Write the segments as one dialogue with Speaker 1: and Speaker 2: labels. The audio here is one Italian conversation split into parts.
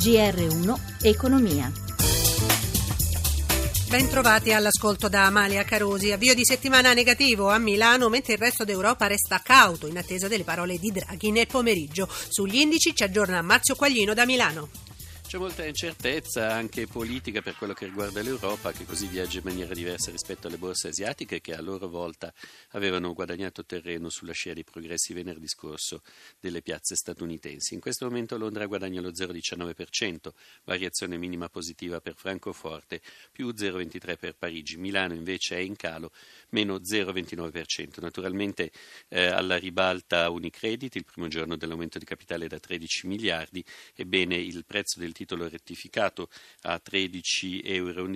Speaker 1: GR1 Economia.
Speaker 2: Bentrovati all'ascolto da Amalia Carosi. Avvio di settimana negativo a Milano, mentre il resto d'Europa resta cauto in attesa delle parole di Draghi nel pomeriggio. Sugli indici ci aggiorna Marzio Quaglino da Milano.
Speaker 3: C'è molta incertezza anche politica per quello che riguarda l'Europa, che così viaggia in maniera diversa rispetto alle borse asiatiche, che a loro volta avevano guadagnato terreno sulla scia dei progressi venerdì scorso delle piazze statunitensi. In questo momento Londra guadagna lo 0,19%, variazione minima positiva per Francoforte, più 0,23% per Parigi. Milano invece è in calo, meno 0,29%. Naturalmente eh, alla ribalta Unicredit, il primo giorno dell'aumento di capitale da 13 miliardi, ebbene il prezzo del titolo rettificato a 13,11 euro.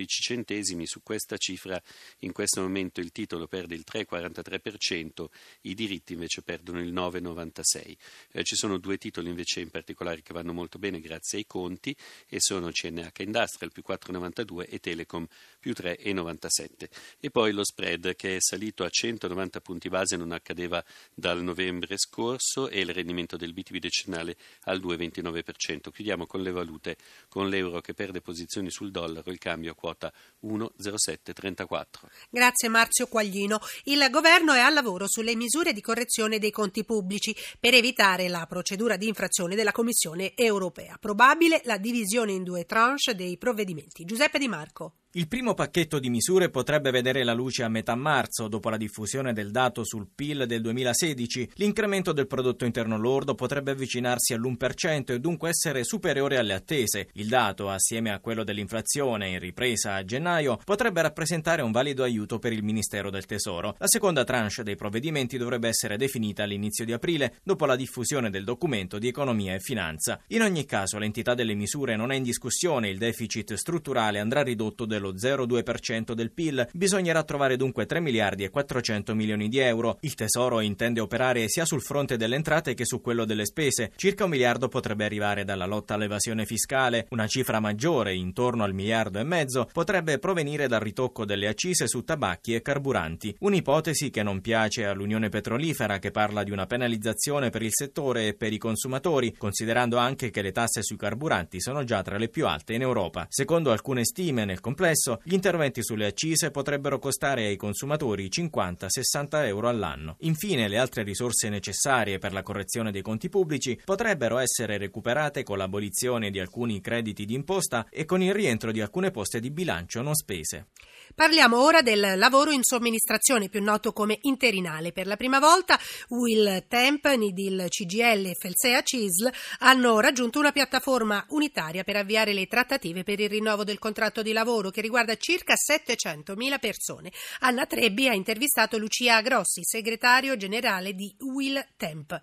Speaker 3: Su questa cifra in questo momento il titolo perde il 3,43%, i diritti invece perdono il 9,96%. Eh, ci sono due titoli invece in particolare che vanno molto bene grazie ai conti e sono CNH Industrial più 4,92 e Telecom più 3,97. E poi lo spread che è salito a 190 punti base non accadeva dal novembre scorso e il rendimento del BTP decennale al 2,29%. Chiudiamo con le valute con l'euro che perde posizioni sul dollaro, il cambio quota 1,0734.
Speaker 2: Grazie Marzio Quaglino. Il governo è al lavoro sulle misure di correzione dei conti pubblici per evitare la procedura di infrazione della Commissione europea. Probabile la divisione in due tranche dei provvedimenti. Giuseppe Di Marco.
Speaker 4: Il primo pacchetto di misure potrebbe vedere la luce a metà marzo, dopo la diffusione del dato sul PIL del 2016. L'incremento del prodotto interno lordo potrebbe avvicinarsi all'1% e dunque essere superiore alle attese. Il dato, assieme a quello dell'inflazione in ripresa a gennaio, potrebbe rappresentare un valido aiuto per il Ministero del Tesoro. La seconda tranche dei provvedimenti dovrebbe essere definita all'inizio di aprile, dopo la diffusione del documento di economia e finanza. In ogni caso, l'entità delle misure non è in discussione, il deficit strutturale andrà ridotto dello dello 0,2% del PIL, bisognerà trovare dunque 3 miliardi e 400 milioni di euro. Il Tesoro intende operare sia sul fronte delle entrate che su quello delle spese. Circa un miliardo potrebbe arrivare dalla lotta all'evasione fiscale, una cifra maggiore, intorno al miliardo e mezzo, potrebbe provenire dal ritocco delle accise su tabacchi e carburanti. Un'ipotesi che non piace all'Unione Petrolifera che parla di una penalizzazione per il settore e per i consumatori, considerando anche che le tasse sui carburanti sono già tra le più alte in Europa. Secondo alcune stime, nel complesso Spesso gli interventi sulle accise potrebbero costare ai consumatori 50-60 euro all'anno. Infine, le altre risorse necessarie per la correzione dei conti pubblici potrebbero essere recuperate con l'abolizione di alcuni crediti d'imposta e con il rientro di alcune poste di bilancio non spese.
Speaker 2: Parliamo ora del lavoro in somministrazione, più noto come interinale. Per la prima volta Will Temp, Nidil CGL e Felsea CISL hanno raggiunto una piattaforma unitaria per avviare le trattative per il rinnovo del contratto di lavoro che riguarda circa 700.000 persone. Anna Trebbi ha intervistato Lucia Grossi, segretario generale di Will Temp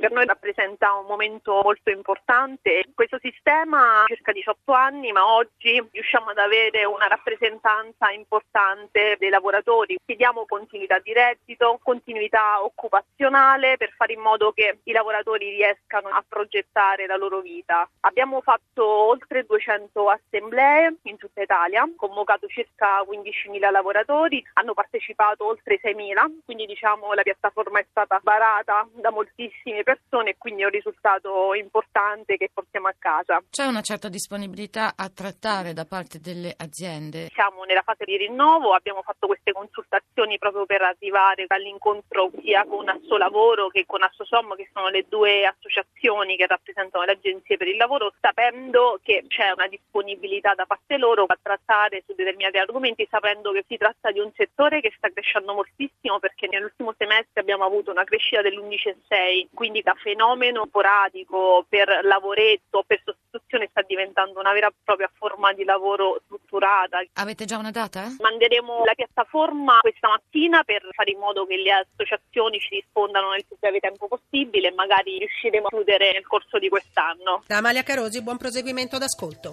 Speaker 5: per noi rappresenta un momento molto importante. Questo sistema ha circa 18 anni, ma oggi riusciamo ad avere una rappresentanza importante dei lavoratori. Chiediamo continuità di reddito, continuità occupazionale per fare in modo che i lavoratori riescano a progettare la loro vita. Abbiamo fatto oltre 200 assemblee in tutta Italia, convocato circa 15.000 lavoratori, hanno partecipato oltre 6.000, quindi diciamo la piattaforma è stata barata da moltissime persone persone e quindi è un risultato importante che portiamo a casa.
Speaker 6: C'è una certa disponibilità a trattare da parte delle aziende?
Speaker 5: Siamo nella fase di rinnovo, abbiamo fatto queste consultazioni proprio per arrivare all'incontro sia con Asso Lavoro che con Assosom, che sono le due associazioni che rappresentano le agenzie per il lavoro, sapendo che c'è una disponibilità da parte loro a trattare su determinati argomenti, sapendo che si tratta di un settore che sta crescendo moltissimo perché nell'ultimo semestre abbiamo avuto una crescita dell'11,6, quindi quindi da fenomeno sporadico per lavoretto, per sostituzione sta diventando una vera e propria forma di lavoro strutturata.
Speaker 6: Avete già una data?
Speaker 5: Manderemo la piattaforma questa mattina per fare in modo che le associazioni ci rispondano nel più breve tempo possibile e magari riusciremo a chiudere nel corso di quest'anno.
Speaker 2: Da Amalia Carosi, buon proseguimento d'ascolto.